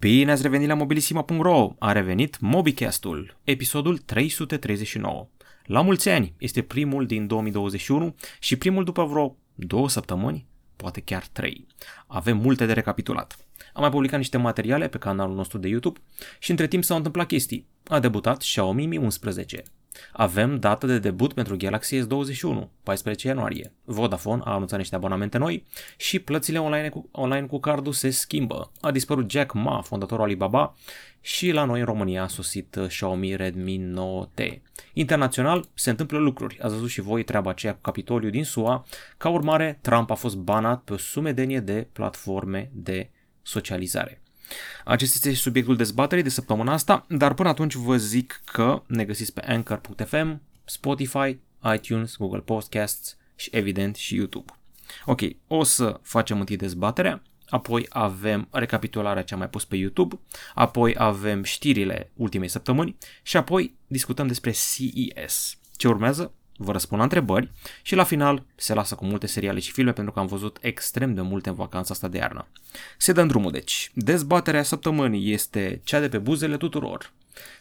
Bine ați revenit la mobilisima.ro, a revenit MobiCast-ul, episodul 339. La mulți ani, este primul din 2021 și primul după vreo două săptămâni, poate chiar trei. Avem multe de recapitulat. Am mai publicat niște materiale pe canalul nostru de YouTube și între timp s-au întâmplat chestii. A debutat Xiaomi Mi 11. Avem dată de debut pentru Galaxy S21, 14 ianuarie. Vodafone a anunțat niște abonamente noi și plățile online cu, online cu cardul se schimbă. A dispărut Jack Ma, fondatorul Alibaba, și la noi în România a sosit uh, Xiaomi Redmi 9T. Internațional se întâmplă lucruri. Ați văzut și voi treaba aceea cu Capitoliu din SUA. Ca urmare, Trump a fost banat pe o sumedenie de platforme de socializare. Acesta este subiectul dezbaterii de săptămâna asta, dar până atunci vă zic că ne găsiți pe Anchor.fm, Spotify, iTunes, Google Podcasts și evident și YouTube. Ok, o să facem întâi dezbaterea, apoi avem recapitularea ce am mai pus pe YouTube, apoi avem știrile ultimei săptămâni și apoi discutăm despre CES. Ce urmează? Vă răspund la întrebări și la final se lasă cu multe seriale și filme pentru că am văzut extrem de multe în vacanța asta de iarnă. Se dă drumul deci. Dezbaterea săptămânii este cea de pe buzele tuturor.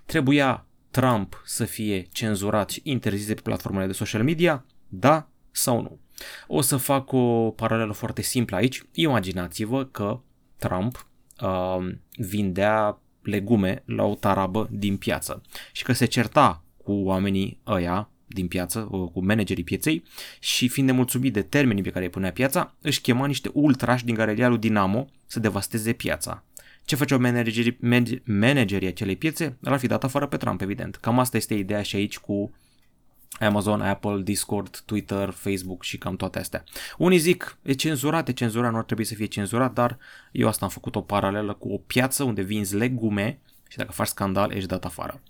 Trebuia Trump să fie cenzurat și interzis de pe platformele de social media? Da sau nu? O să fac o paralelă foarte simplă aici. Imaginați-vă că Trump uh, vindea legume la o tarabă din piață și că se certa cu oamenii ăia din piață, uh, cu managerii pieței și fiind nemulțumit de termenii pe care îi punea piața, își chema niște ultrași din galeria lui Dinamo să devasteze piața. Ce făceau managerii, managerii acelei piețe? L-ar fi dat afară pe Trump, evident. Cam asta este ideea și aici cu Amazon, Apple, Discord, Twitter, Facebook și cam toate astea. Unii zic, e cenzurat, e cenzurat, nu ar trebui să fie cenzurat, dar eu asta am făcut o paralelă cu o piață unde vinzi legume și dacă faci scandal, ești dat afară.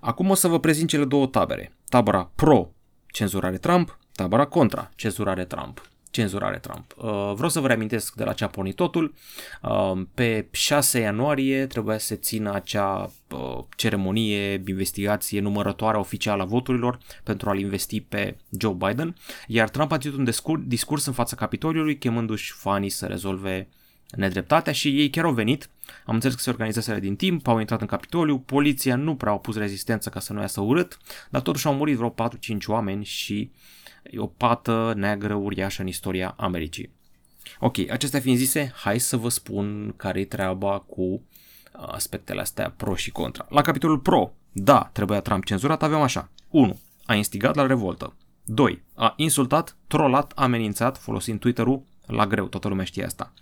Acum o să vă prezint cele două tabere. Tabăra pro, cenzurare Trump, tabăra contra, cenzurare Trump. Cenzurare Trump. Uh, vreau să vă reamintesc de la ce a pornit totul. Uh, pe 6 ianuarie trebuia să se țină acea uh, ceremonie, investigație numărătoare oficială a voturilor pentru a-l investi pe Joe Biden, iar Trump a ținut un discurs, discurs în fața Capitoliului chemându-și fanii să rezolve nedreptatea și ei chiar au venit. Am înțeles că se organizaseră din timp, au intrat în Capitoliu, poliția nu prea au pus rezistență ca să nu iasă urât, dar totuși au murit vreo 4-5 oameni și e o pată neagră uriașă în istoria Americii. Ok, acestea fiind zise, hai să vă spun care e treaba cu uh, aspectele astea pro și contra. La capitolul pro, da, trebuia Trump cenzurat, avem așa. 1. A instigat la revoltă. 2. A insultat, trollat, amenințat folosind Twitter-ul la greu, toată lumea știe asta.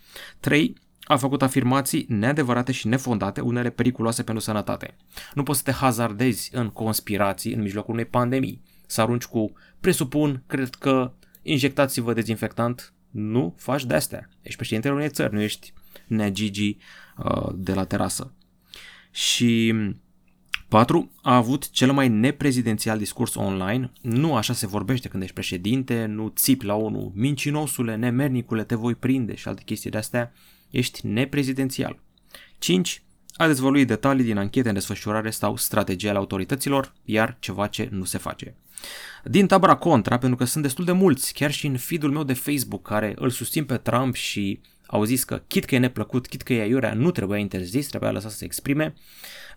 3. A făcut afirmații neadevărate și nefondate, unele periculoase pentru sănătate. Nu poți să te hazardezi în conspirații în mijlocul unei pandemii. Să arunci cu, presupun, cred că injectați-vă dezinfectant, nu faci de-astea. Ești președintele unei țări, nu ești neagigi uh, de la terasă. Și 4. A avut cel mai neprezidențial discurs online. Nu așa se vorbește când ești președinte, nu țipi la unul, mincinosule, nemernicule, te voi prinde și alte chestii de astea. Ești neprezidențial. 5. A dezvăluit detalii din anchete în desfășurare sau strategia ale autorităților, iar ceva ce nu se face. Din tabăra contra, pentru că sunt destul de mulți, chiar și în feed-ul meu de Facebook, care îl susțin pe Trump și au zis că chit că e neplăcut, chit că e aiurea, nu trebuia interzis, trebuia lăsat să se exprime.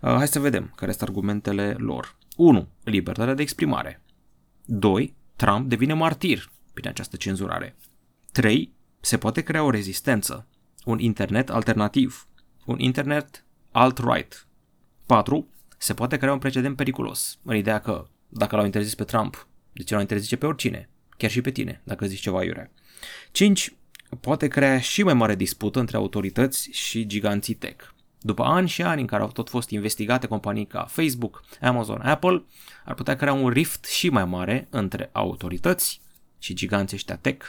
Uh, hai să vedem care sunt argumentele lor. 1. Libertatea de exprimare. 2. Trump devine martir prin această cenzurare. 3. Se poate crea o rezistență, un internet alternativ, un internet alt-right. 4. Se poate crea un precedent periculos, în ideea că dacă l-au interzis pe Trump, de ce l-au interzice pe oricine, chiar și pe tine, dacă zici ceva iurea. 5 poate crea și mai mare dispută între autorități și giganții tech. După ani și ani în care au tot fost investigate companii ca Facebook, Amazon, Apple, ar putea crea un rift și mai mare între autorități și giganții ăștia tech.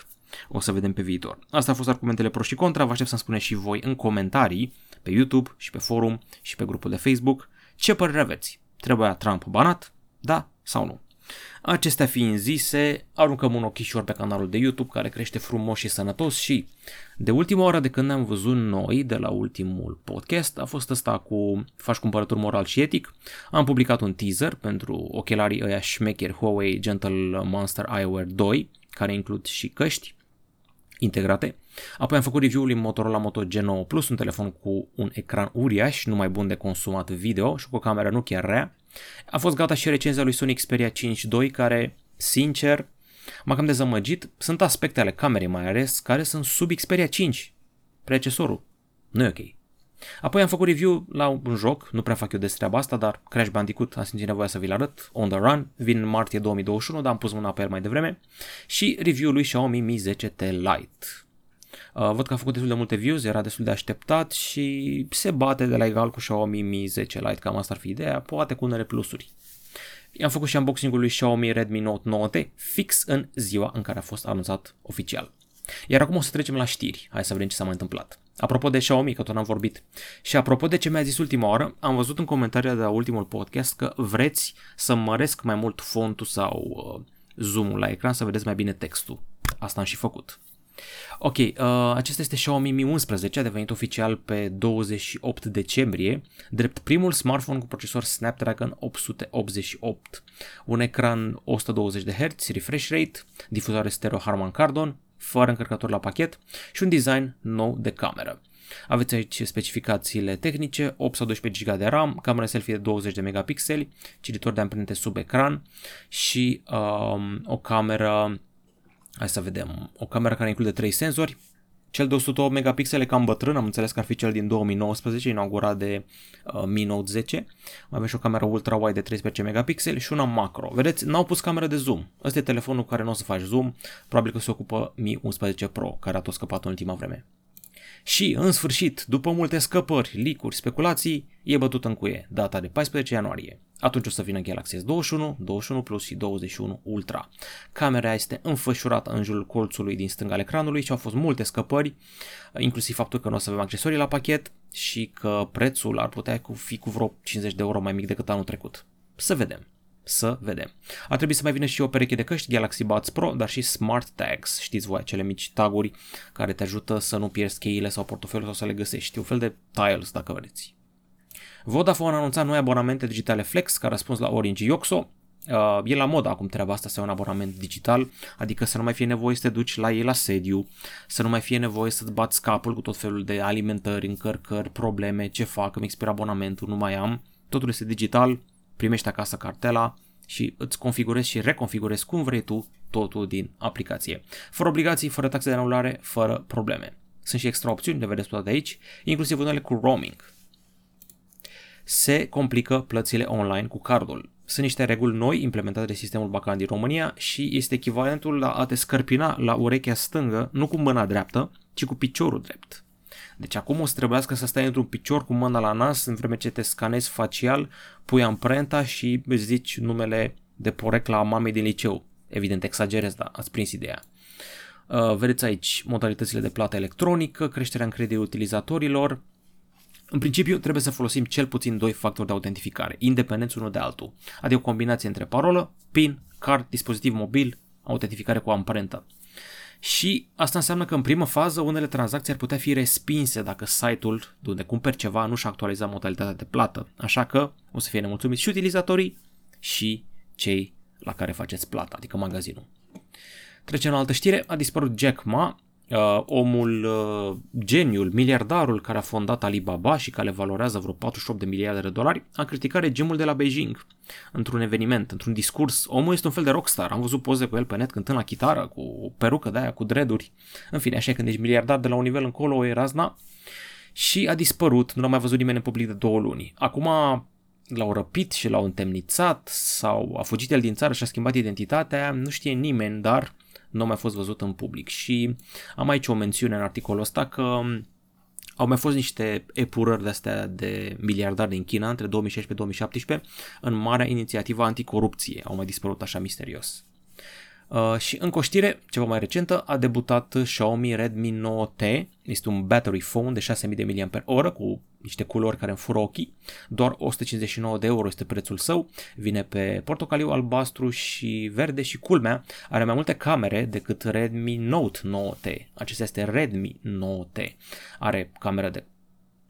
O să vedem pe viitor. Asta au fost argumentele pro și contra, vă aștept să-mi spuneți și voi în comentarii pe YouTube și pe forum și pe grupul de Facebook ce părere aveți. Trebuia Trump banat? Da sau nu? Acestea fiind zise, aruncăm un ochișor pe canalul de YouTube care crește frumos și sănătos și de ultima oară de când ne-am văzut noi de la ultimul podcast a fost ăsta cu faci cumpărături moral și etic. Am publicat un teaser pentru ochelarii ăia șmecheri Huawei Gentle Monster Eyewear 2 care includ și căști integrate Apoi am făcut review-ul Motorola Moto G9 Plus, un telefon cu un ecran uriaș, numai bun de consumat video și cu o cameră nu chiar rea. A fost gata și recenzia lui Sony Xperia 5 II, care, sincer, m-a cam dezamăgit. Sunt aspecte ale camerei mai ales care sunt sub Xperia 5, precesorul. Nu e ok. Apoi am făcut review la un joc, nu prea fac eu des treaba asta, dar Crash Bandicoot am simțit nevoia să vi-l arăt, On The Run, vin în martie 2021, dar am pus mâna pe el mai devreme, și review lui Xiaomi Mi 10T Lite. Uh, văd că a făcut destul de multe views, era destul de așteptat și se bate de la egal cu Xiaomi Mi 10 Lite, cam asta ar fi ideea, poate cu unele plusuri. I-am făcut și unboxing-ul lui Xiaomi Redmi Note 9T fix în ziua în care a fost anunțat oficial. Iar acum o să trecem la știri. Hai să vedem ce s-a mai întâmplat. Apropo de Xiaomi, că tot am vorbit. Și apropo de ce mi-a zis ultima oară, am văzut în comentarii de la ultimul podcast că vreți să măresc mai mult fontul sau uh, zoom-ul la ecran să vedeți mai bine textul. Asta am și făcut. Ok, uh, acesta este Xiaomi Mi 11, a devenit oficial pe 28 decembrie, drept primul smartphone cu procesor Snapdragon 888, un ecran 120 de Hz, refresh rate, difuzare stereo Harman Kardon, fără încărcător la pachet și un design nou de cameră. Aveți aici specificațiile tehnice, 8 sau 12 GB de RAM, camera selfie de 20 de megapixeli, cititor de amprente sub ecran și um, o cameră, hai să vedem, o cameră care include 3 senzori, cel de 108 megapixele cam bătrân, am înțeles că ar fi cel din 2019, inaugurat de uh, Mi Note 10. Mai avem și o cameră ultra-wide de 13 megapixeli și una macro. Vedeți, n-au pus cameră de zoom. Ăsta e telefonul cu care nu o să faci zoom, probabil că se ocupă Mi 11 Pro, care a tot scăpat în ultima vreme. Și, în sfârșit, după multe scăpări, licuri, speculații, e bătut în cuie, data de 14 ianuarie. Atunci o să vină Galaxy S21, 21 Plus și 21 Ultra. Camera este înfășurată în jurul colțului din stânga al ecranului și au fost multe scăpări, inclusiv faptul că nu o să avem accesorii la pachet și că prețul ar putea fi cu vreo 50 de euro mai mic decât anul trecut. Să vedem să vedem. Ar trebui să mai vină și o pereche de căști Galaxy Buds Pro, dar și Smart Tags, știți voi, acele mici taguri care te ajută să nu pierzi cheile sau portofelul sau să le găsești, un fel de tiles dacă vreți. Vodafone a anunțat noi abonamente digitale Flex ca răspuns la Orange Yoxo. Uh, e la mod acum treaba asta să ai un abonament digital, adică să nu mai fie nevoie să te duci la ei la sediu, să nu mai fie nevoie să-ți bați capul cu tot felul de alimentări, încărcări, probleme, ce fac, îmi expiră abonamentul, nu mai am. Totul este digital, primești acasă cartela și îți configurezi și reconfigurezi cum vrei tu totul din aplicație. Fără obligații, fără taxe de anulare, fără probleme. Sunt și extra opțiuni, le vedeți toate aici, inclusiv unele cu roaming. Se complică plățile online cu cardul. Sunt niște reguli noi implementate de sistemul bancar din România și este echivalentul la a te scărpina la urechea stângă, nu cu mâna dreaptă, ci cu piciorul drept. Deci acum o să trebuiască să stai într-un picior cu mâna la nas în vreme ce te scanezi facial, pui amprenta și îți zici numele de porecla a mamei din liceu. Evident, exagerez, dar ați prins ideea. Uh, vedeți aici modalitățile de plată electronică, creșterea încrederii utilizatorilor. În principiu, trebuie să folosim cel puțin doi factori de autentificare, independenți unul de altul, adică o combinație între parolă, PIN, card, dispozitiv mobil, autentificare cu amprentă. Și asta înseamnă că în primă fază unele tranzacții ar putea fi respinse dacă site-ul de unde cumperi ceva nu și-a actualizat modalitatea de plată. Așa că o să fie nemulțumiți și utilizatorii și cei la care faceți plata, adică magazinul. Trecem la altă știre, a dispărut Jack Ma, uh, omul, uh, geniul, miliardarul care a fondat Alibaba și care valorează vreo 48 de miliarde de dolari, a criticat regimul de la Beijing într-un eveniment, într-un discurs. Omul este un fel de rockstar. Am văzut poze cu el pe net cântând la chitară, cu o perucă de aia, cu dreaduri. În fine, așa când ești miliardar de la un nivel încolo, e razna. Și a dispărut, nu l-a mai văzut nimeni în public de două luni. Acum l-au răpit și l-au întemnițat sau a fugit el din țară și a schimbat identitatea, nu știe nimeni, dar nu a mai fost văzut în public. Și am aici o mențiune în articolul ăsta că au mai fost niște epurări de-astea de miliardari din China între 2016-2017 în marea inițiativă anticorupție. Au mai dispărut așa misterios. Uh, și în coștire, ceva mai recentă, a debutat Xiaomi Redmi 9T. Este un battery phone de 6000 de mAh cu niște culori care îmi fură ochii. Doar 159 de euro este prețul său. Vine pe portocaliu, albastru și verde și culmea are mai multe camere decât Redmi Note 9T. Acesta este Redmi 9T. Are camera de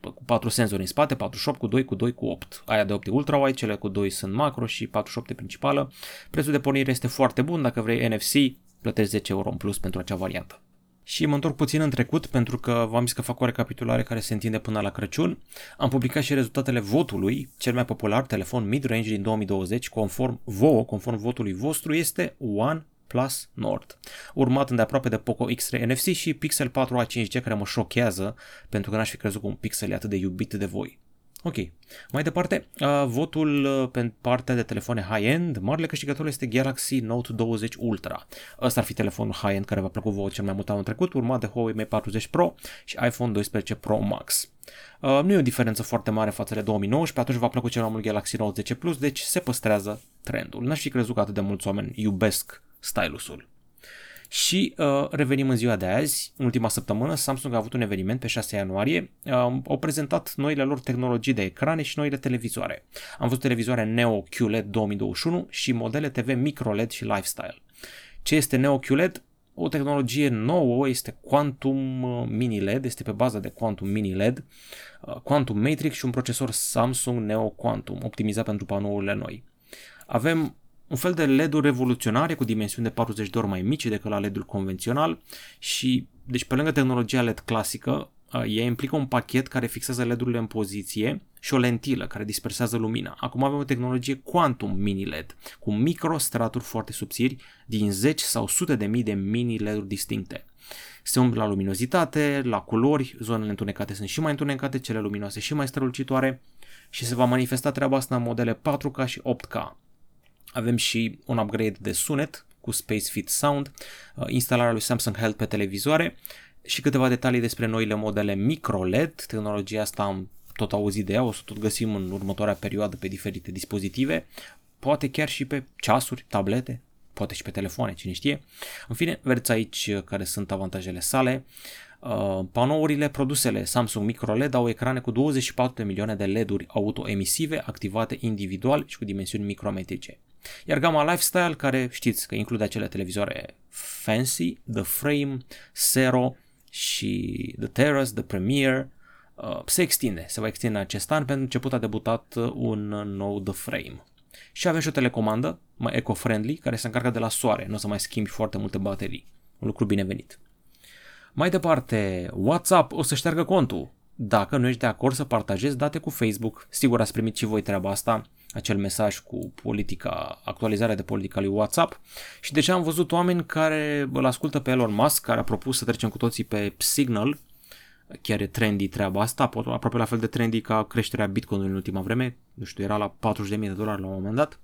cu 4 senzori în spate, 48 cu 2 cu 2 cu 8. Aia de 8 e ultra-wide, cele cu 2 sunt macro și 48 e principală. Prețul de pornire este foarte bun, dacă vrei NFC, plătești 10 euro în plus pentru acea variantă. Și mă întorc puțin în trecut pentru că v-am zis că fac o recapitulare care se întinde până la Crăciun. Am publicat și rezultatele votului. Cel mai popular telefon mid-range din 2020, conform VO, conform votului vostru, este One Plus Nord, urmat îndeaproape de Poco X3 NFC și Pixel 4a 5G care mă șochează pentru că n-aș fi crezut că un Pixel e atât de iubit de voi. Ok. Mai departe, uh, votul uh, pe partea de telefoane high-end, marele câștigător este Galaxy Note 20 Ultra. Ăsta ar fi telefonul high-end care v-a plăcut vouă cel mai mult anul trecut, urmat de Huawei Mate 40 Pro și iPhone 12 Pro Max. Uh, nu e o diferență foarte mare față de 2019, atunci v-a plăcut cel mai mult Galaxy Note 10 Plus, deci se păstrează trendul. N-aș fi crezut că atât de mulți oameni iubesc stylusul. Și uh, revenim în ziua de azi, în ultima săptămână, Samsung a avut un eveniment pe 6 ianuarie, uh, au prezentat noile lor tehnologii de ecrane și noile televizoare. Am văzut televizoare Neo QLED 2021 și modele TV Micro LED și Lifestyle. Ce este Neo QLED? O tehnologie nouă este Quantum uh, Mini LED, este pe bază de Quantum Mini LED, uh, Quantum Matrix și un procesor Samsung Neo Quantum, optimizat pentru panourile noi. Avem un fel de LED-uri revoluționare cu dimensiuni de 40 de ori mai mici decât la LED-ul convențional și, deci pe lângă tehnologia LED clasică, ea implică un pachet care fixează LED-urile în poziție și o lentilă care dispersează lumina. Acum avem o tehnologie Quantum Mini LED, cu microstraturi foarte subțiri din zeci sau sute de mii de mini LED-uri distincte. Se umblă la luminozitate, la culori, zonele întunecate sunt și mai întunecate, cele luminoase și mai strălucitoare și se va manifesta treaba asta în modele 4K și 8K. Avem și un upgrade de sunet cu Space Fit Sound, uh, instalarea lui Samsung Health pe televizoare și câteva detalii despre noile modele micro LED. Tehnologia asta am tot auzit de ea, o să tot găsim în următoarea perioadă pe diferite dispozitive, poate chiar și pe ceasuri, tablete, poate și pe telefoane, cine știe. În fine, vedeți aici uh, care sunt avantajele sale. Uh, panourile, produsele Samsung Micro LED au ecrane cu 24 de milioane de LED-uri autoemisive activate individual și cu dimensiuni micrometrice. Iar gama Lifestyle, care știți că include acele televizoare fancy, The Frame, Zero și The Terrace, The Premiere, uh, se extinde, se va extinde în acest an, pentru început a debutat un nou The Frame. Și avem și o telecomandă mai eco-friendly care se încarcă de la soare, nu o să mai schimbi foarte multe baterii. Un lucru binevenit. Mai departe, WhatsApp o să șteargă contul. Dacă nu ești de acord să partajezi date cu Facebook, sigur ați primit și voi treaba asta, acel mesaj cu politica, actualizarea de politica lui WhatsApp. Și deja am văzut oameni care îl ascultă pe Elon Musk, care a propus să trecem cu toții pe Signal, chiar e trendy treaba asta, aproape la fel de trendy ca creșterea Bitcoin în ultima vreme, nu știu, era la 40.000 de dolari la un moment dat.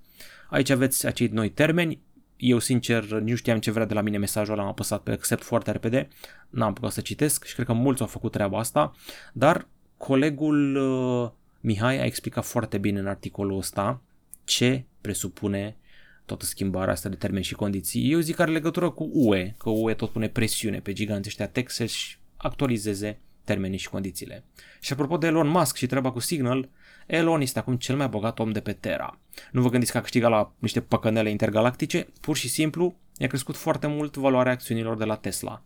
Aici aveți acei noi termeni, eu sincer nu știam ce vrea de la mine mesajul ăla, am apăsat pe accept foarte repede, n-am putut să citesc și cred că mulți au făcut treaba asta, dar colegul uh, Mihai a explicat foarte bine în articolul ăsta ce presupune toată schimbarea asta de termeni și condiții. Eu zic că are legătură cu UE, că UE tot pune presiune pe giganții ăștia tech să-și actualizeze termenii și condițiile. Și apropo de Elon Musk și treaba cu Signal, Elon este acum cel mai bogat om de pe Terra. Nu vă gândiți că a câștigat la niște păcănele intergalactice, pur și simplu i-a crescut foarte mult valoarea acțiunilor de la Tesla.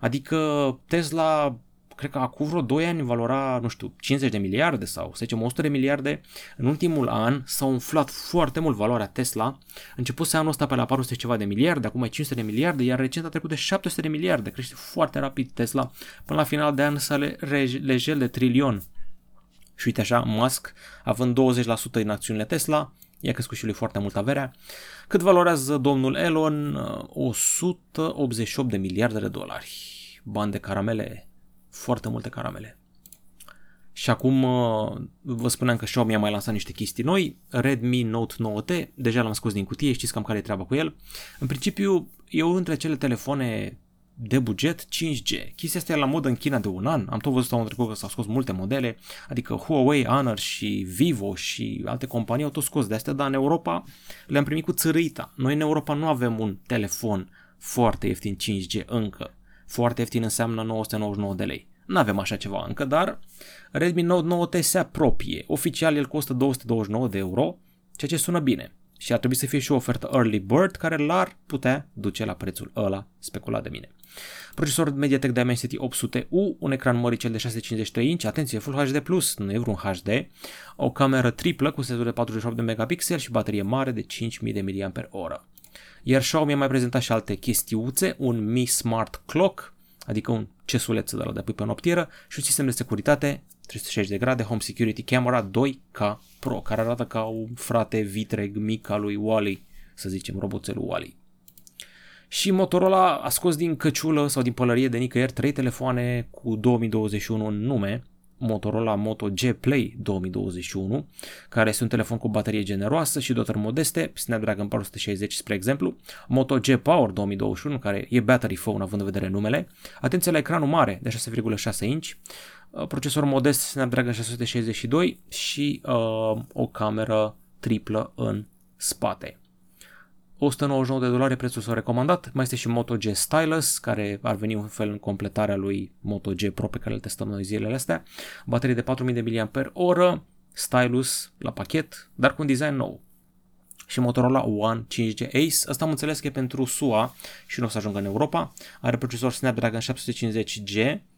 Adică Tesla cred că acum vreo 2 ani valora, nu știu, 50 de miliarde sau, să zicem, 100 de miliarde. În ultimul an s-a umflat foarte mult valoarea Tesla. Început anul ăsta pe la 400 ceva de miliarde, acum e 500 de miliarde, iar recent a trecut de 700 de miliarde. Crește foarte rapid Tesla. Până la final de an să lejel de trilion. Și uite așa, Musk, având 20% din acțiunile Tesla, i-a crescut și lui foarte mult averea. Cât valorează domnul Elon? 188 de miliarde de dolari. Bani de caramele foarte multe caramele. Și acum uh, vă spuneam că Xiaomi a mai lansat niște chestii noi, Redmi Note 9T, deja l-am scos din cutie, știți cam care e treaba cu el. În principiu, e unul dintre cele telefoane de buget 5G. Chestia asta e la modă în China de un an, am tot văzut anul trecut că s-au scos multe modele, adică Huawei, Honor și Vivo și alte companii au tot scos de astea, dar în Europa le-am primit cu țărâita. Noi în Europa nu avem un telefon foarte ieftin 5G încă. Foarte ieftin înseamnă 999 de lei. Nu avem așa ceva încă, dar Redmi Note 9T se apropie. Oficial el costă 229 de euro, ceea ce sună bine. Și ar trebui să fie și o ofertă early bird care l-ar putea duce la prețul ăla speculat de mine. Procesor MediaTek Dimensity 800U, un ecran mări cel de 653 inch, atenție, Full HD+, nu e vreun HD, o cameră triplă cu senzor de 48 de megapixel și baterie mare de 5000 de mAh. Iar Xiaomi a mai prezentat și alte chestiuțe, un Mi Smart Clock, adică un cesuleț de la de pui pe noptieră și un sistem de securitate 360 de grade Home Security Camera 2K Pro, care arată ca un frate vitreg mic al lui Wally, să zicem, roboțelul Wally. Și Motorola a scos din căciulă sau din pălărie de nicăieri trei telefoane cu 2021 în nume, Motorola Moto G Play 2021, care este un telefon cu baterie generoasă și dotări modeste, Snapdragon 460 spre exemplu, Moto G Power 2021, care e battery phone având în vedere numele, atenție la ecranul mare de 6,6 inch, uh, procesor modest Snapdragon 662 și uh, o cameră triplă în spate. 199 de dolari prețul s-a recomandat. Mai este și Moto G Stylus, care ar veni un fel în completarea lui Moto G Pro pe care îl testăm noi zilele astea. Baterie de 4000 de mAh, stylus la pachet, dar cu un design nou. Și Motorola One 5G Ace, asta am înțeles că e pentru SUA și nu o să ajungă în Europa. Are procesor Snapdragon 750G, Uh,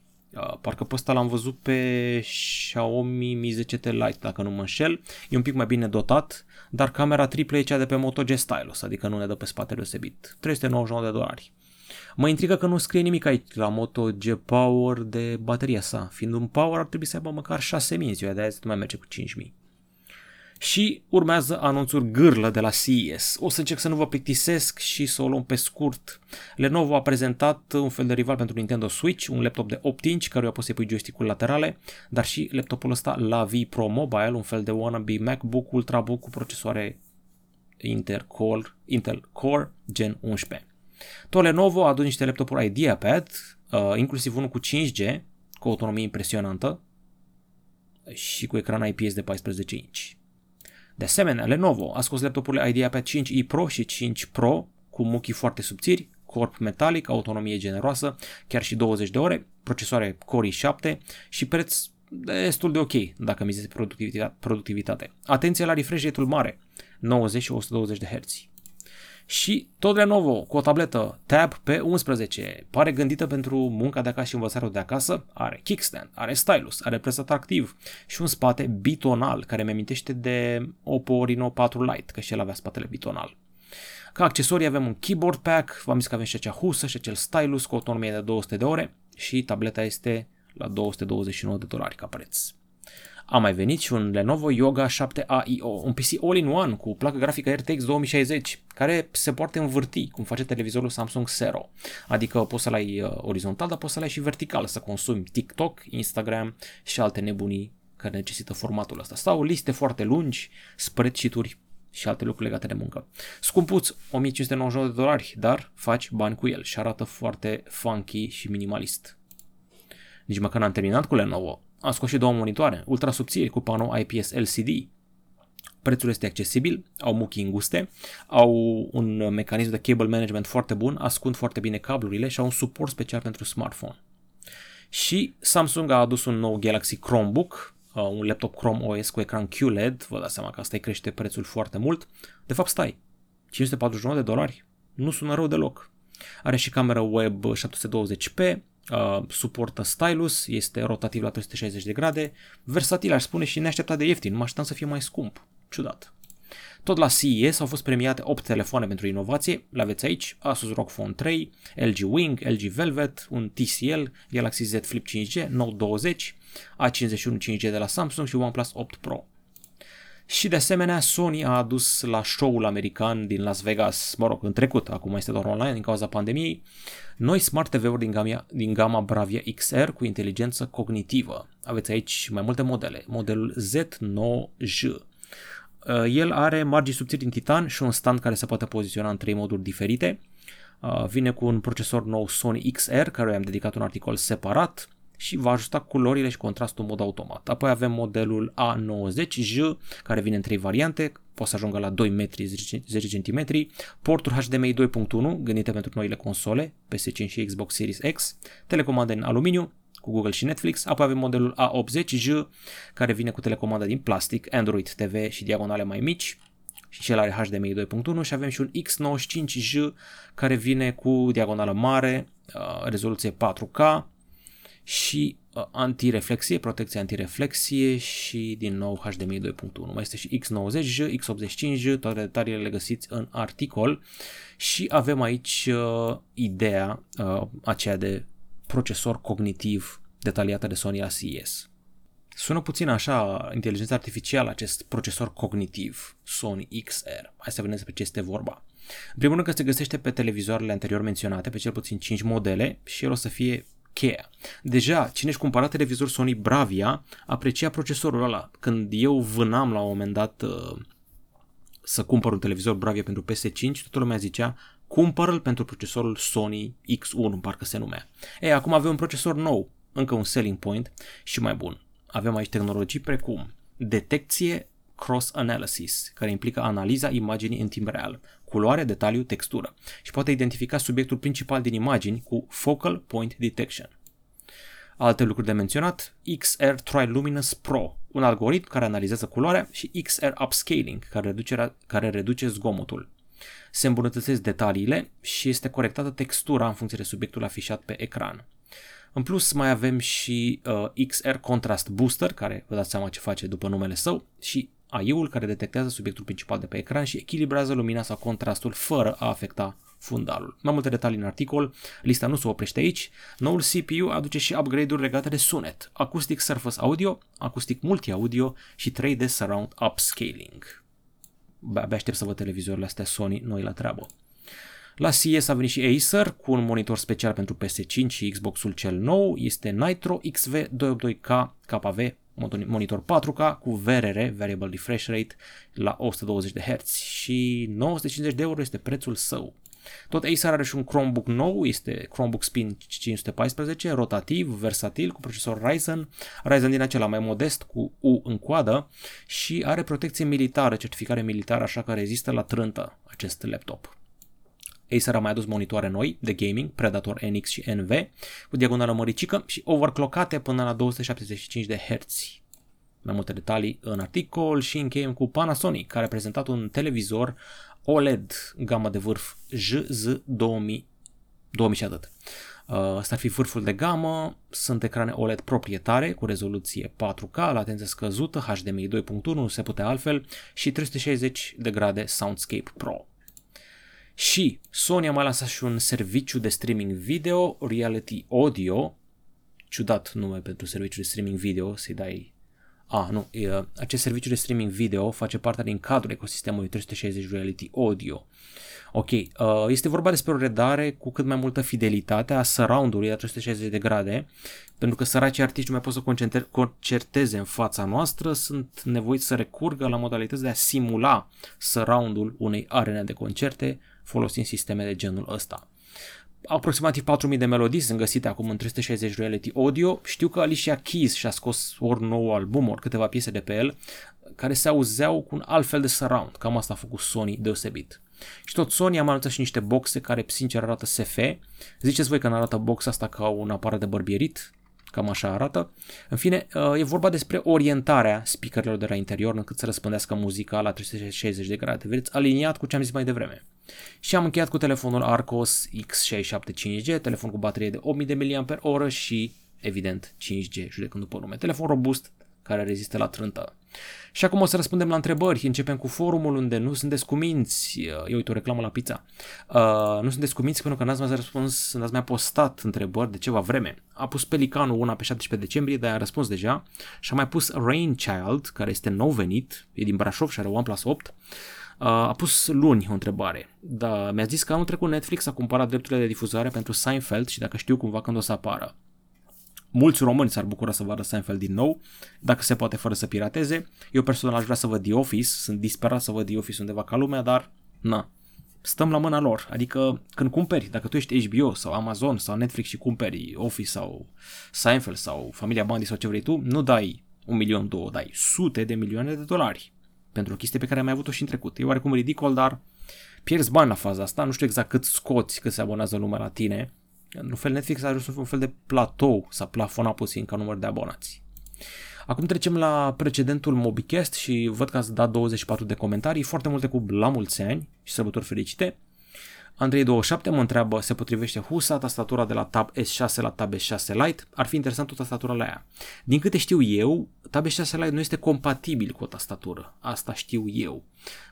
parcă pe ăsta l-am văzut pe Xiaomi Mi 10T Lite, dacă nu mă înșel. E un pic mai bine dotat, dar camera triplă e cea de pe Moto G Stylus, adică nu ne dă pe spate deosebit. 399 de dolari. Mă intrigă că nu scrie nimic aici la Moto G Power de bateria sa. Fiind un Power ar trebui să aibă măcar 6000 în ziua de azi, nu mai merge cu 5000 și urmează anunțuri gârlă de la CES. O să încerc să nu vă plictisesc și să o luăm pe scurt. Lenovo a prezentat un fel de rival pentru Nintendo Switch, un laptop de 8 inch care poți să pui joystick-ul laterale, dar și laptopul ăsta la V Pro Mobile, un fel de wannabe MacBook Ultrabook cu procesoare Intel Core, Intel Core Gen 11. Tot Lenovo a adus niște laptopuri IdeaPad, uh, inclusiv unul cu 5G, cu autonomie impresionantă și cu ecran IPS de 14 inch. De asemenea, Lenovo a scos laptopurile IdeaPad 5i Pro și 5 Pro cu muchii foarte subțiri, corp metalic, autonomie generoasă, chiar și 20 de ore, procesoare Core i7 și preț destul de ok dacă mizezi productivitate. Atenție la refresh rate-ul mare, 90 și 120 de Hz. Și tot Lenovo cu o tabletă Tab P11, pare gândită pentru munca de acasă și învățarea de acasă, are kickstand, are stylus, are presat activ și un spate bitonal care mi amintește de Oppo Reno 4 Lite, că și el avea spatele bitonal. Ca accesorii avem un keyboard pack, v-am zis că avem și acea husă și acel stylus cu autonomie de 200 de ore și tableta este la 229 de dolari ca preț. A mai venit și un Lenovo Yoga 7AIO, un PC all-in-one cu placă grafică RTX 2060, care se poate învârti, cum face televizorul Samsung Zero. Adică poți să-l ai uh, orizontal, dar poți să-l ai și vertical, să consumi TikTok, Instagram și alte nebunii care necesită formatul ăsta. Sau liste foarte lungi, spreadsheet-uri și alte lucruri legate de muncă. Scumpuț, 1599 de dolari, dar faci bani cu el și arată foarte funky și minimalist. Nici măcar n-am terminat cu Lenovo. Am scos și două monitoare, ultra subțiri cu panou IPS LCD. Prețul este accesibil, au muchii înguste, au un mecanism de cable management foarte bun, ascund foarte bine cablurile și au un suport special pentru smartphone. Și Samsung a adus un nou Galaxy Chromebook, uh, un laptop Chrome OS cu ecran QLED, vă dați seama că asta îi crește prețul foarte mult. De fapt, stai, 549 de dolari, nu sună rău deloc. Are și cameră web 720p, Uh, suportă stylus, este rotativ la 360 de grade, versatil aș spune și neașteptat de ieftin, mă așteptam să fie mai scump. Ciudat. Tot la CES au fost premiate 8 telefoane pentru inovație, le aveți aici, Asus ROG Phone 3, LG Wing, LG Velvet, un TCL, Galaxy Z Flip 5G, Note 20, A51 5G de la Samsung și OnePlus 8 Pro. Și de asemenea, Sony a adus la show-ul american din Las Vegas, mă rog, în trecut, acum este doar online din cauza pandemiei, noi smart TV-uri din gama, din gama Bravia XR cu inteligență cognitivă. Aveți aici mai multe modele. Modelul Z9J. Uh, el are margini subțiri din titan și un stand care se poate poziționa în trei moduri diferite. Uh, vine cu un procesor nou Sony XR, care am dedicat un articol separat și va ajusta culorile și contrastul în mod automat. Apoi avem modelul A90J, care vine în trei variante, poate să ajungă la 2 metri 10 cm, porturi HDMI 2.1, gândite pentru noile console, PS5 și Xbox Series X, telecomandă în aluminiu, cu Google și Netflix, apoi avem modelul A80J, care vine cu telecomandă din plastic, Android TV și diagonale mai mici, și cel are HDMI 2.1 și avem și un X95J care vine cu diagonală mare, uh, rezoluție 4K, și uh, antireflexie, protecție antireflexie și din nou HDMI 2.1. Mai este și X90J, X85J, toate detaliile le găsiți în articol și avem aici uh, ideea uh, aceea de procesor cognitiv detaliată de Sony la CES. Sună puțin așa inteligența artificială acest procesor cognitiv Sony XR. Hai să vedem despre ce este vorba. În primul rând că se găsește pe televizoarele anterior menționate, pe cel puțin 5 modele și el o să fie cheia. Deja, cine își cumpăra televizor Sony Bravia aprecia procesorul ăla. Când eu vânam la un moment dat uh, să cumpăr un televizor Bravia pentru PS5, toată lumea zicea cumpără-l pentru procesorul Sony X1, parcă se numea. Ei, acum avem un procesor nou, încă un selling point și mai bun. Avem aici tehnologii precum detecție cross-analysis, care implică analiza imaginii în timp real, culoare, detaliu, textură și poate identifica subiectul principal din imagini cu Focal Point Detection. Alte lucruri de menționat, XR Triluminous Pro, un algoritm care analizează culoarea și XR Upscaling, care reduce, care reduce zgomotul. Se îmbunătățesc detaliile și este corectată textura în funcție de subiectul afișat pe ecran. În plus mai avem și uh, XR Contrast Booster, care vă dați seama ce face după numele său, și AI-ul care detectează subiectul principal de pe ecran și echilibrează lumina sau contrastul fără a afecta fundalul. Mai multe detalii în articol, lista nu se oprește aici. Noul CPU aduce și upgrade-uri legate de sunet, Acoustic Surface Audio, Acoustic Multi-Audio și 3D Surround Upscaling. Abia aștept să văd televizorile astea Sony, noi la treabă. La CS a venit și Acer cu un monitor special pentru PS5 și Xbox-ul cel nou. Este Nitro XV282K KV monitor 4K cu VRR, Variable Refresh Rate, la 120 de Hz și 950 de euro este prețul său. Tot Acer are și un Chromebook nou, este Chromebook Spin 514, rotativ, versatil, cu procesor Ryzen, Ryzen din acela mai modest, cu U în coadă și are protecție militară, certificare militară, așa că rezistă la trântă acest laptop. Acer a mai adus monitoare noi de gaming, Predator NX și NV, cu diagonală măricică și overclockate până la 275 de Hz. Mai multe detalii în articol și încheiem cu Panasonic, care a prezentat un televizor OLED, gamă de vârf JZ 2000, 2000 și atât. Uh, asta ar fi vârful de gamă, sunt ecrane OLED proprietare cu rezoluție 4K, latență scăzută, HDMI 2.1, nu se putea altfel și 360 de grade Soundscape Pro. Și Sony a mai lansat și un serviciu de streaming video, Reality Audio, ciudat nume pentru serviciu de streaming video, să-i dai... A, nu, e, acest serviciu de streaming video face parte din cadrul ecosistemului 360 Reality Audio. Ok, uh, este vorba despre o redare cu cât mai multă fidelitate a surround-ului la 360 de grade, pentru că săracii artiști nu mai pot să concerteze în fața noastră, sunt nevoiți să recurgă la modalități de a simula surround-ul unei arene de concerte folosind sisteme de genul ăsta. Aproximativ 4000 de melodii sunt găsite acum în 360 Reality Audio. Știu că Alicia Keys și-a scos ori nou album, ori câteva piese de pe el, care se auzeau cu un alt fel de surround. Cam asta a făcut Sony deosebit. Și tot Sony a mai anunțat și niște boxe care sincer arată SF. Ziceți voi că nu arată boxa asta ca un aparat de bărbierit? Cam așa arată. În fine, uh, e vorba despre orientarea speakerilor de la interior încât să răspândească muzica la 360 de grade. Vedeți, aliniat cu ce am zis mai devreme. Și am încheiat cu telefonul Arcos X65 5G, telefon cu baterie de 8000 mAh și, evident, 5G, judecând după nume. Telefon robust, care rezistă la trântă. Și acum o să răspundem la întrebări. Începem cu forumul unde nu sunteți cuminți. Eu uite o reclamă la pizza. Uh, nu sunteți cuminți pentru că n-ați mai răspuns, n-ați mai postat întrebări de ceva vreme. A pus Pelicanul una pe 17 decembrie, dar a răspuns deja. Și a mai pus Rain Child, care este nou venit, e din Brașov și are OnePlus 8. Uh, a pus luni o întrebare. Da, mi-a zis că anul trecut Netflix a cumpărat drepturile de difuzare pentru Seinfeld și dacă știu cumva când o să apară. Mulți români s-ar bucura să vadă Seinfeld din nou, dacă se poate fără să pirateze. Eu personal aș vrea să văd The Office, sunt disperat să văd The Office undeva ca lumea, dar na, stăm la mâna lor. Adică când cumperi, dacă tu ești HBO sau Amazon sau Netflix și cumperi Office sau Seinfeld sau Familia Bundy sau ce vrei tu, nu dai un milion, două, dai sute de milioane de dolari pentru o chestie pe care am mai avut-o și în trecut. E oarecum ridicol, dar pierzi bani la faza asta, nu știu exact cât scoți cât se abonează lumea la tine, în fel Netflix a ajuns un fel de platou, s-a plafonat puțin ca număr de abonați. Acum trecem la precedentul MobiCast și văd că ați dat 24 de comentarii, foarte multe cu la mulți ani și sărbători fericite. Andrei27 mă întreabă, se potrivește HUSA, tastatura de la Tab S6 la Tab S6 Lite? Ar fi interesant o tastatură la ea. Din câte știu eu, Tab S6 Lite nu este compatibil cu o tastatură. Asta știu eu.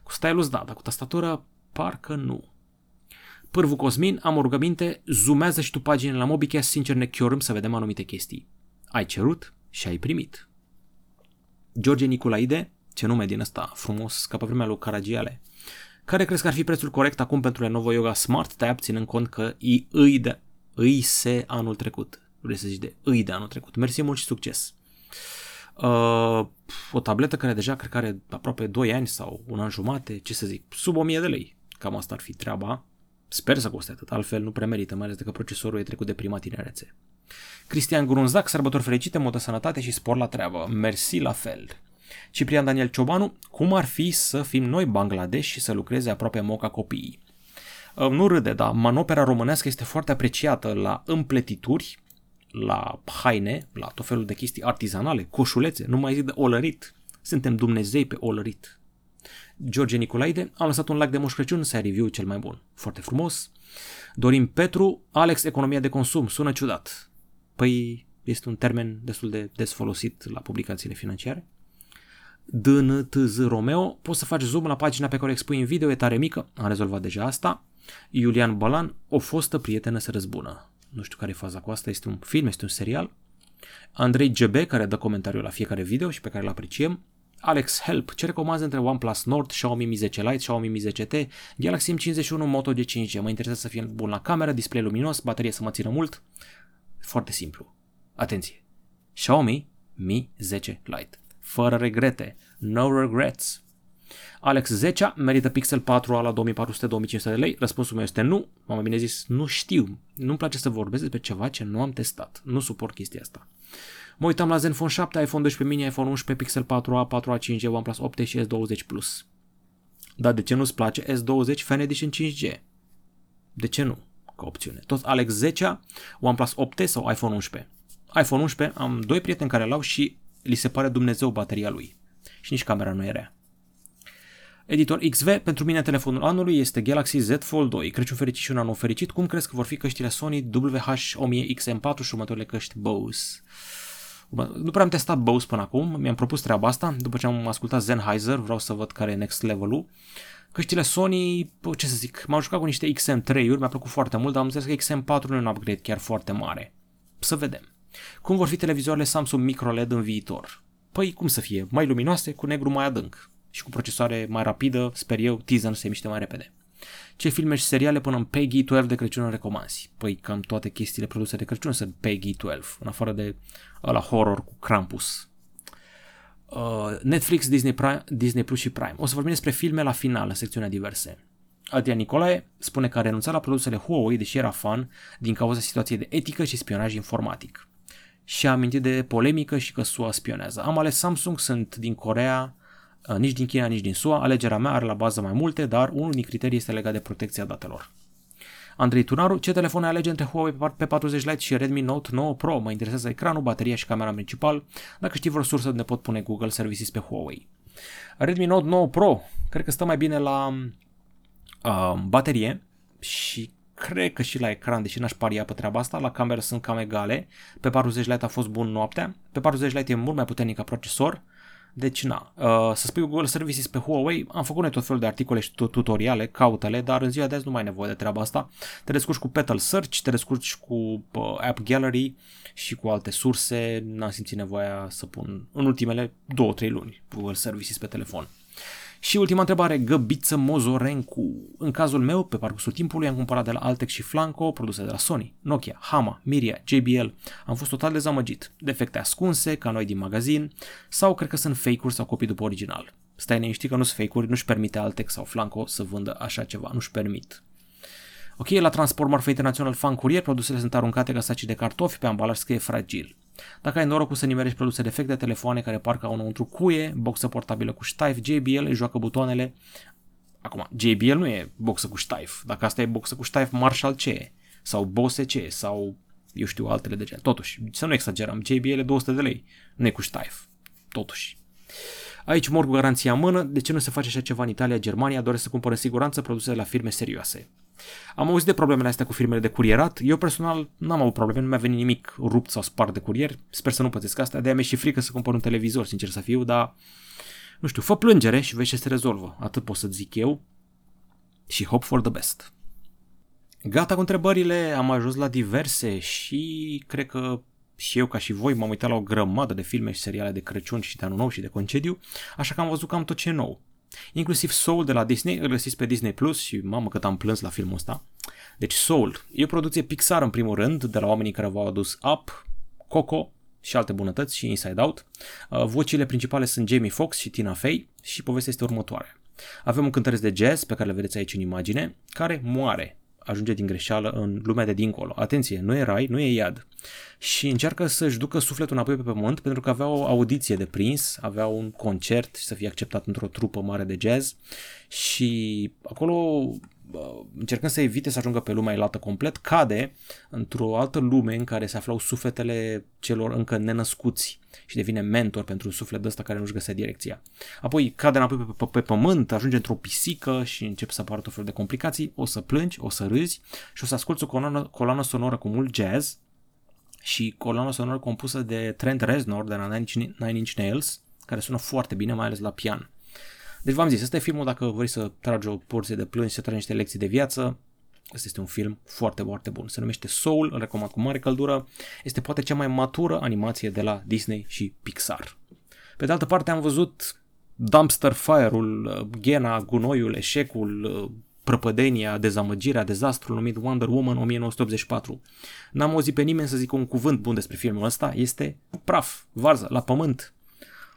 Cu stylus da, dar cu tastatură parcă nu. Pârvu Cosmin, am o rugăminte, zoomează și tu paginile la Mobicast, sincer ne chiorâm să vedem anumite chestii. Ai cerut și ai primit. George Nicolaide, ce nume din ăsta frumos, ca pe vremea lui Caragiale. Care crezi că ar fi prețul corect acum pentru Lenovo Yoga Smart Tab, ținând cont că îi, îi, de, îi se anul trecut? Vrei să zici de îi de anul trecut. Mersi mult și succes! Uh, o tabletă care deja cred că are aproape 2 ani sau un an jumate, ce să zic, sub 1000 de lei. Cam asta ar fi treaba. Sper să coste atât, altfel nu prea merită, mai ales dacă procesorul e trecut de prima tinerețe. Cristian Grunzac, sărbători fericite, multă sănătate și spor la treabă. Mersi la fel. Ciprian Daniel Ciobanu, cum ar fi să fim noi Bangladesh și să lucreze aproape moca copiii? Nu râde, dar manopera românească este foarte apreciată la împletituri, la haine, la tot felul de chestii artizanale, coșulețe, nu mai zic de olărit. Suntem Dumnezei pe olărit. George Nicolaide a lăsat un like de Moș Crăciun, să review cel mai bun. Foarte frumos. Dorin Petru, Alex, economia de consum, sună ciudat. Păi este un termen destul de des folosit la publicațiile financiare. DNTZ Romeo, poți să faci zoom la pagina pe care o expui în video, e tare mică, am rezolvat deja asta. Iulian Balan, o fostă prietenă se răzbună. Nu știu care e faza cu asta, este un film, este un serial. Andrei GB, care dă comentariu la fiecare video și pe care îl apreciem. Alex Help, ce recomanzi între OnePlus Nord, Xiaomi Mi 10 Lite, Xiaomi Mi 10T, Galaxy M51, Moto G5G. Mă interesează să fie bun la cameră, display luminos, baterie să mă țină mult. Foarte simplu. Atenție. Xiaomi Mi 10 Lite. Fără regrete. No regrets. Alex 10 merită Pixel 4 la 2400-2500 de lei? Răspunsul meu este nu. M-am bine zis, nu știu. Nu-mi place să vorbesc despre ceva ce nu am testat. Nu suport chestia asta. Mă uitam la Zenfone 7, iPhone 12 mini, iPhone 11, Pixel 4a, 4a 5G, OnePlus 8 și S20 Plus. Dar de ce nu-ți place S20 Fan Edition 5G? De ce nu? Ca opțiune. Tot Alex 10, OnePlus 8 sau iPhone 11. iPhone 11 am doi prieteni care l-au și li se pare Dumnezeu bateria lui. Și nici camera nu e rea. Editor XV, pentru mine telefonul anului este Galaxy Z Fold 2. Crăciun fericit și un an fericit. Cum crezi că vor fi căștile Sony WH-1000XM4 și următoarele căști Bose? Nu prea am testat Bose până acum, mi-am propus treaba asta, după ce am ascultat Sennheiser, vreau să văd care e next level-ul. Căștile Sony, ce să zic, m-am jucat cu niște XM3-uri, mi-a plăcut foarte mult, dar am înțeles că XM4 nu e un upgrade chiar foarte mare. Să vedem. Cum vor fi televizoarele Samsung Micro LED în viitor? Păi cum să fie? Mai luminoase, cu negru mai adânc și cu procesoare mai rapidă, sper eu, teaser să se miște mai repede. Ce filme și seriale până în Peggy 12 de Crăciun recomanzi? Păi cam toate chestiile produse de Crăciun sunt Peggy 12, în afară de la horror cu Krampus. Uh, Netflix, Disney, Prime, Disney Plus și Prime. O să vorbim despre filme la final, în secțiunea diverse. Adrian Nicolae spune că a renunțat la produsele Huawei, deși era fan, din cauza situației de etică și spionaj informatic. Și a amintit de polemică și că SUA spionează. Am ales Samsung, sunt din Corea, uh, nici din China, nici din SUA. Alegerea mea are la bază mai multe, dar unul din criterii este legat de protecția datelor. Andrei Tunaru, ce telefon alege între Huawei P40 Lite și Redmi Note 9 Pro? Mă interesează ecranul, bateria și camera principal. Dacă știi vreo sursă unde pot pune Google Services pe Huawei. Redmi Note 9 Pro, cred că stă mai bine la uh, baterie și cred că și la ecran, deși n-aș paria pe treaba asta, la cameră sunt cam egale. Pe 40 Lite a fost bun noaptea, pe 40 Lite e mult mai puternic ca procesor, deci, na, uh, să spui Google Services pe Huawei, am făcut tot felul de articole și tutoriale, caută-le, dar în ziua de azi nu mai ai nevoie de treaba asta. Te descurci cu Petal Search, te descurci cu uh, App Gallery și cu alte surse. N-am simțit nevoia să pun în ultimele 2-3 luni Google Services pe telefon. Și ultima întrebare, Găbiță Mozorencu. În cazul meu, pe parcursul timpului, am cumpărat de la Altex și Flanco produse de la Sony, Nokia, Hama, Miria, JBL. Am fost total dezamăgit. Defecte ascunse, ca noi din magazin, sau cred că sunt fake-uri sau copii după original. Stai liniștit că nu sunt fake-uri, nu-și permite Altex sau Flanco să vândă așa ceva, nu-și permit. Ok, la transport marfă internațional fan curier, produsele sunt aruncate ca saci de cartofi, pe ambalaj scrie fragil. Dacă ai norocul să nimerești produse defecte, telefoane care parcă au înăuntru cuie, boxă portabilă cu ștaif, JBL îi joacă butoanele. Acum, JBL nu e boxă cu ștaif. Dacă asta e boxă cu ștaif, Marshall ce e? Sau Bose ce e? Sau, eu știu, altele de genul. Totuși, să nu exagerăm, JBL e 200 de lei, nu e cu ștaif. Totuși. Aici mor cu garanția în mână, de ce nu se face așa ceva în Italia, Germania, doresc să cumpără în siguranță produse de la firme serioase. Am auzit de problemele astea cu firmele de curierat. Eu personal n-am avut probleme, nu mi-a venit nimic rupt sau spart de curier. Sper să nu pățesc asta. De-aia mi-e și frică să cumpăr un televizor, sincer să fiu, dar nu știu, fă plângere și vezi ce se rezolvă. Atât pot să zic eu. Și hope for the best. Gata cu întrebările, am ajuns la diverse și cred că și eu ca și voi m-am uitat la o grămadă de filme și seriale de Crăciun și de anul nou și de concediu, așa că am văzut cam tot ce e nou. Inclusiv Soul de la Disney, îl găsiți pe Disney Plus și mamă cât am plâns la filmul ăsta. Deci Soul e o producție Pixar în primul rând, de la oamenii care v-au adus Up, Coco și alte bunătăți și Inside Out. Uh, vocile principale sunt Jamie Foxx și Tina Fey și povestea este următoarea. Avem un cântăreț de jazz pe care le vedeți aici în imagine, care moare ajunge din greșeală în lumea de dincolo. Atenție, nu e rai, nu e iad. Și încearcă să-și ducă sufletul înapoi pe pământ pentru că avea o audiție de prins, avea un concert și să fie acceptat într-o trupă mare de jazz și acolo încercând să evite să ajungă pe lumea elată complet, cade într-o altă lume în care se aflau sufletele celor încă nenăscuți și devine mentor pentru un suflet ăsta care nu-și găsea direcția. Apoi cade înapoi pe, pe, pe pământ, ajunge într-o pisică și începe să apară tot felul de complicații, o să plângi, o să râzi și o să asculti o coloană, coloană sonoră cu mult jazz și coloană sonoră compusă de Trent Reznor de la Nine Inch Nails, care sună foarte bine, mai ales la pian. Deci v-am zis, ăsta e filmul dacă vrei să tragi o porție de plângi, să tragi niște lecții de viață, Ăsta este un film foarte, foarte bun. Se numește Soul, îl recomand cu mare căldură. Este poate cea mai matură animație de la Disney și Pixar. Pe de altă parte am văzut Dumpster Fire-ul, Ghena, Gunoiul, Eșecul, prăpădenia, dezamăgirea, dezastrul numit Wonder Woman 1984. N-am auzit pe nimeni să zică un cuvânt bun despre filmul ăsta, este praf, varză, la pământ,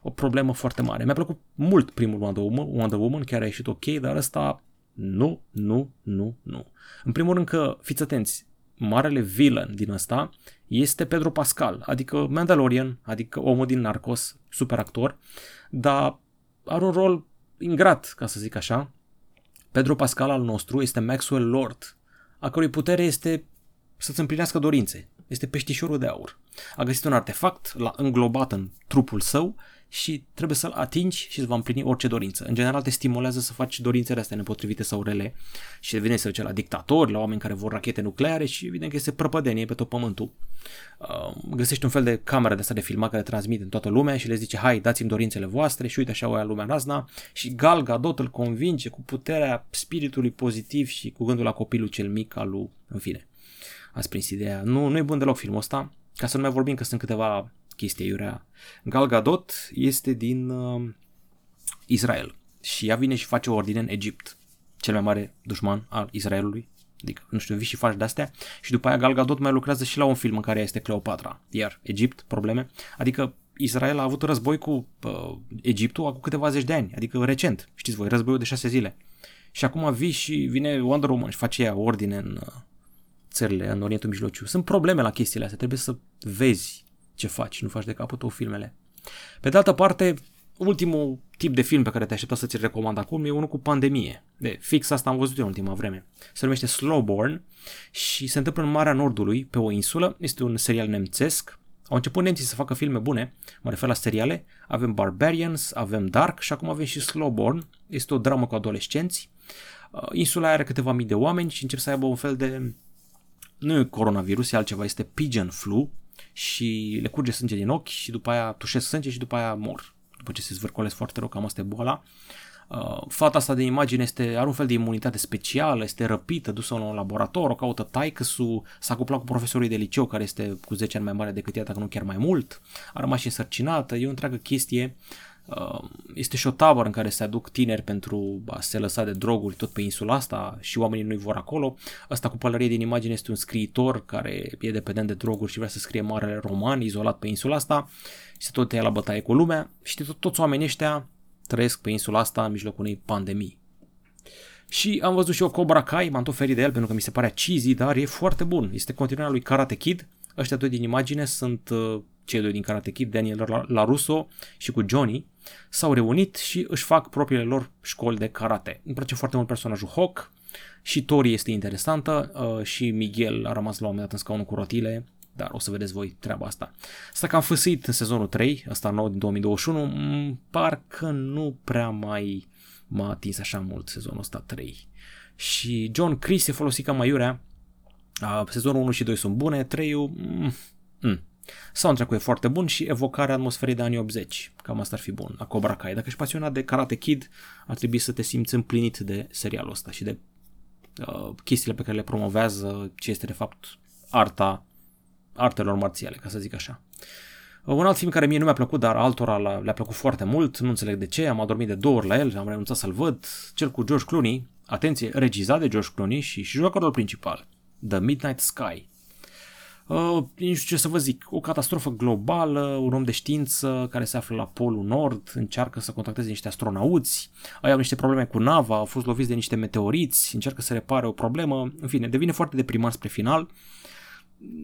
o problemă foarte mare. Mi-a plăcut mult primul Wonder Woman, Wonder Woman chiar a ieșit ok, dar ăsta nu, nu, nu, nu. În primul rând că, fiți atenți, marele villain din ăsta este Pedro Pascal, adică Mandalorian, adică omul din Narcos, super actor, dar are un rol ingrat, ca să zic așa. Pedro Pascal al nostru este Maxwell Lord, a cărui putere este să-ți împlinească dorințe. Este peștișorul de aur. A găsit un artefact, l-a înglobat în trupul său și trebuie să-l atingi și îți va împlini orice dorință. În general te stimulează să faci dorințele astea nepotrivite sau rele și devine să duce la dictatori, la oameni care vor rachete nucleare și evident că este prăpădenie pe tot pământul. Uh, găsești un fel de cameră de asta de filmat care transmite în toată lumea și le zice hai dați-mi dorințele voastre și uite așa o ia lumea razna și Gal Gadot îl convinge cu puterea spiritului pozitiv și cu gândul la copilul cel mic al lui, în fine. Ați prins ideea. Nu, nu e bun deloc filmul ăsta, ca să nu mai vorbim că sunt câteva chestie iurea. Gal Gadot este din uh, Israel și ea vine și face o ordine în Egipt, cel mai mare dușman al Israelului. Adică, nu știu, vii și faci de-astea și după aia Gal Gadot mai lucrează și la un film în care este Cleopatra. Iar Egipt, probleme. Adică Israel a avut război cu uh, Egiptul acum câteva zeci de ani, adică recent, știți voi, războiul de șase zile. Și acum vii și vine Wonder Woman și face ea ordine în uh, țările, în Orientul Mijlociu. Sunt probleme la chestiile astea, trebuie să vezi ce faci, nu faci de capul tău filmele. Pe de altă parte, ultimul tip de film pe care te aștepta să ți-l recomand acum e unul cu pandemie. De fix asta am văzut eu în ultima vreme. Se numește Slowborn și se întâmplă în Marea Nordului, pe o insulă. Este un serial nemțesc. Au început nemții să facă filme bune, mă refer la seriale. Avem Barbarians, avem Dark și acum avem și Slowborn. Este o dramă cu adolescenți. Uh, insula are câteva mii de oameni și încep să aibă un fel de... Nu e coronavirus, e altceva, este pigeon flu, și le curge sânge din ochi și după aia tușesc sânge și după aia mor. După ce se zvârcolesc foarte rău, cam asta e boala. Uh, fata asta de imagine este, are un fel de imunitate specială, este răpită, dusă în un laborator, o caută taică s-a cuplat cu profesorii de liceu care este cu 10 ani mai mare decât ea, dacă nu chiar mai mult, a rămas și însărcinată, e o întreagă chestie Uh, este și o tabără în care se aduc tineri pentru a se lăsa de droguri tot pe insula asta și oamenii nu-i vor acolo. Asta cu pălărie din imagine este un scriitor care e dependent de droguri și vrea să scrie marele roman izolat pe insula asta și se tot ia la bătaie cu lumea și tot, toți oamenii ăștia trăiesc pe insula asta în mijlocul unei pandemii. Și am văzut și o Cobra Kai, m-am tot ferit de el pentru că mi se pare cheesy, dar e foarte bun. Este continuarea lui Karate Kid. Ăștia doi din imagine sunt uh, cei doi din Karate Kid, Daniel LaRusso și cu Johnny, s-au reunit și își fac propriile lor școli de karate. Îmi place foarte mult personajul Hawk și Tori este interesantă uh, și Miguel a rămas la un moment dat în scaunul cu rotile, dar o să vedeți voi treaba asta. Asta că am făsit în sezonul 3, ăsta nou din 2021, m- parcă nu prea mai m-a atins așa mult sezonul ăsta 3. Și John Chris e folosit ca maiurea, uh, sezonul 1 și 2 sunt bune, 3 mm, mm, Soundtrack-ul e foarte bun și evocarea atmosferei de anii 80. Cam asta ar fi bun, la Cobra Kai. Dacă ești pasionat de Karate Kid, ar trebui să te simți împlinit de serialul ăsta și de uh, chestiile pe care le promovează, ce este de fapt arta artelor marțiale, ca să zic așa. Uh, un alt film care mie nu mi-a plăcut, dar altora le-a plăcut foarte mult, nu înțeleg de ce, am adormit de două ori la el, am renunțat să-l văd, cel cu George Clooney, atenție, regizat de George Clooney și, și joacă rolul principal, The Midnight Sky. Uh, nu știu ce să vă zic, o catastrofă globală, un om de știință care se află la Polul Nord, încearcă să contacteze niște astronauți, ai au niște probleme cu nava, au fost loviți de niște meteoriți, încearcă să repare o problemă, în fine, devine foarte deprimant spre final.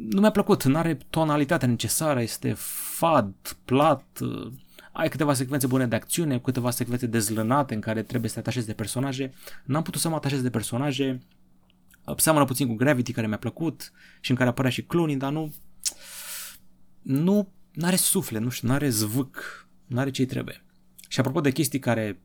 Nu mi-a plăcut, nu are tonalitatea necesară, este fad, plat, uh, ai câteva secvențe bune de acțiune, câteva secvențe dezlănate în care trebuie să te atașezi de personaje. N-am putut să mă atașez de personaje, seamănă puțin cu Gravity care mi-a plăcut și în care apărea și Clooney, dar nu nu are suflet, nu știu, nu are zvâc, nu are ce trebuie. Și apropo de chestii care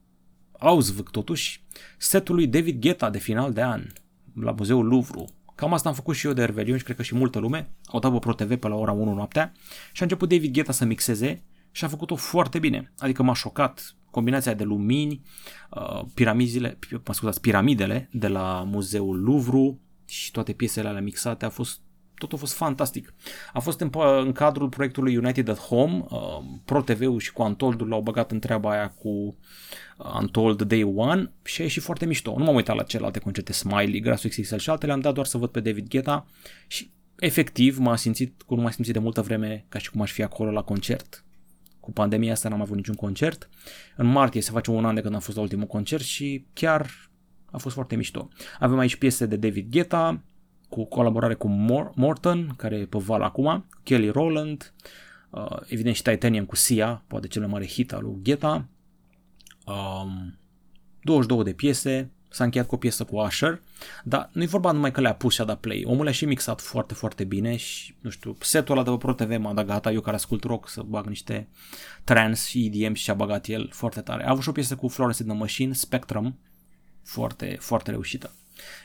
au zvâc totuși, setul lui David Guetta de final de an la Muzeul Louvre. Cam asta am făcut și eu de Revelion și cred că și multă lume. Au dat pe Pro TV pe la ora 1 noaptea și a început David Guetta să mixeze și a făcut-o foarte bine. Adică m-a șocat combinația de lumini, uh, piramidele, mă scuzați, piramidele de la Muzeul Louvre și toate piesele alea mixate a fost totul a fost fantastic. A fost în, în cadrul proiectului United at Home, uh, Pro TV-ul și cu Untold l-au băgat în treaba aia cu uh, Untold Day One și a ieșit foarte mișto. Nu m-am uitat la celelalte concerte Smiley, Grasul XXL și altele, am dat doar să văd pe David Guetta și efectiv m-a simțit cum nu mai simțit de multă vreme ca și cum aș fi acolo la concert cu pandemia asta n-am avut niciun concert. În martie se face un an de când am fost la ultimul concert și chiar a fost foarte mișto. Avem aici piese de David Guetta, cu colaborare cu Morton, care e pe val acum, Kelly Rowland, uh, evident și Titanium cu Sia, poate cel mai mare hit al lui Guetta, um, 22 de piese, s-a încheiat cu o piesă cu Usher, dar nu e vorba numai că le-a pus și a dat play. Omul le-a și mixat foarte, foarte bine și, nu știu, setul ăla de pe Pro TV m-a dat gata, eu care ascult rock să bag niște trance și EDM și a bagat el foarte tare. A avut și o piesă cu Florence in the Machine, Spectrum, foarte, foarte reușită.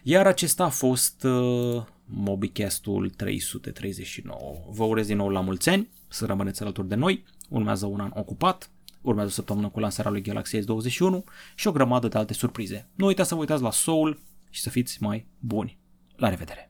Iar acesta a fost uh, MobiCast-ul 339. Vă urez din nou la mulți ani, să rămâneți alături de noi, urmează un an ocupat, urmează o săptămână cu lansarea lui Galaxy S21 și o grămadă de alte surprize. Nu uitați să vă uitați la Soul și să fiți mai buni. La revedere!